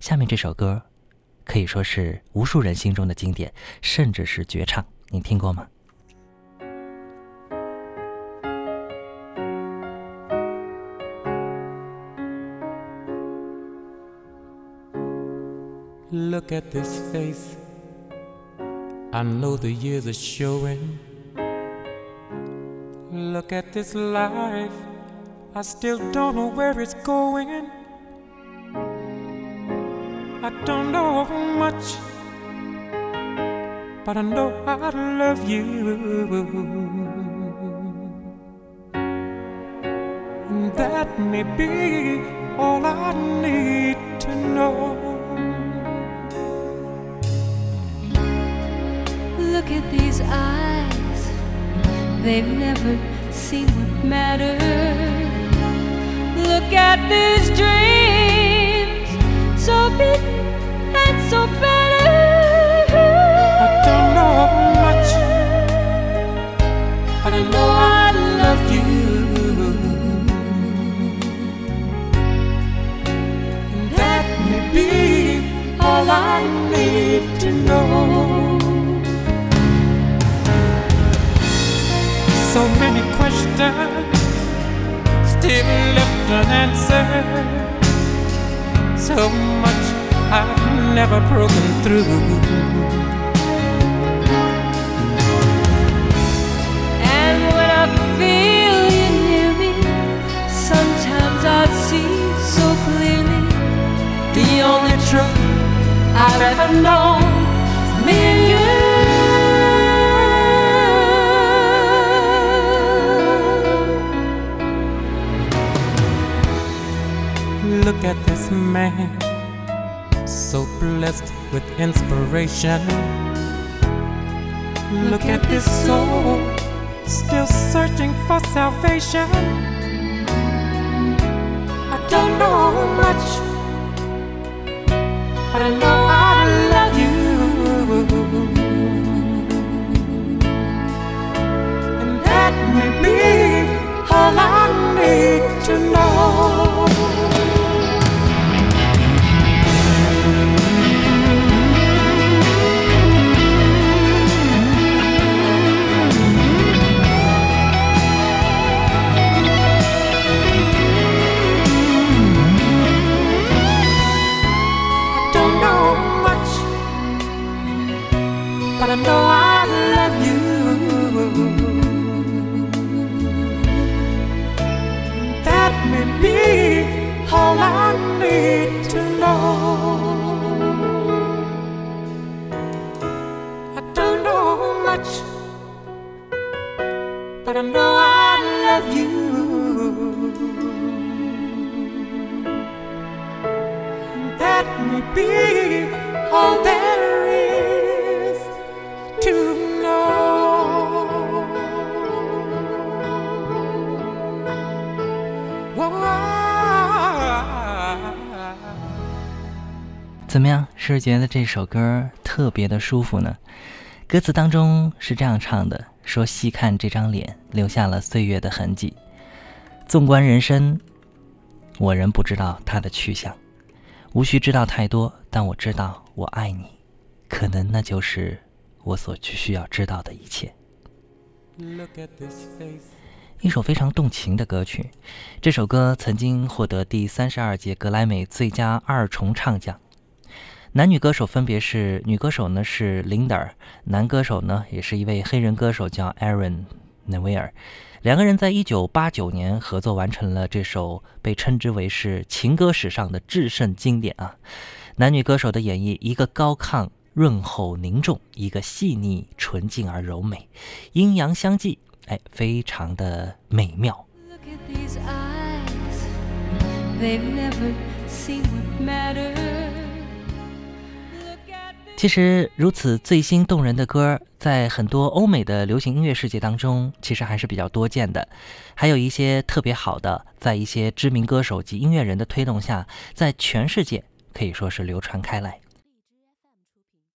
下面这首歌可以说是无数人心中的经典，甚至是绝唱。你听过吗？Look at this face. I know the years are showing. Look at this life. I still don't know where it's going. I don't know much, but I know I love you. And that may be all I need to know. Look at these eyes, they've never seen what matters. Look at these dreams, I don't know much, but I know I love you. And that may be all I need to know. So many questions still left unanswered. So much I've never broken through. And when I feel you near me, sometimes I see so clearly the only truth I've ever known me and you. Look at this man, so blessed with inspiration. Look at this soul, still searching for salvation. I don't know much, I know I love you. That may be all I need to know. I don't know much, but I know I love you. That may be all there 怎么样？是不是觉得这首歌特别的舒服呢？歌词当中是这样唱的：“说细看这张脸，留下了岁月的痕迹。纵观人生，我仍不知道它的去向。无需知道太多，但我知道我爱你。可能那就是我所需要知道的一切。” Look at this face. 一首非常动情的歌曲。这首歌曾经获得第三十二届格莱美最佳二重唱奖。男女歌手分别是女歌手呢是 Linda，男歌手呢也是一位黑人歌手叫 Aaron Neville。两个人在一九八九年合作完成了这首被称之为是情歌史上的至圣经典啊。男女歌手的演绎，一个高亢润厚凝重，一个细腻纯净而柔美，阴阳相济，哎，非常的美妙。Look at these eyes, 其实如此醉心动人的歌，在很多欧美的流行音乐世界当中，其实还是比较多见的。还有一些特别好的，在一些知名歌手及音乐人的推动下，在全世界可以说是流传开来。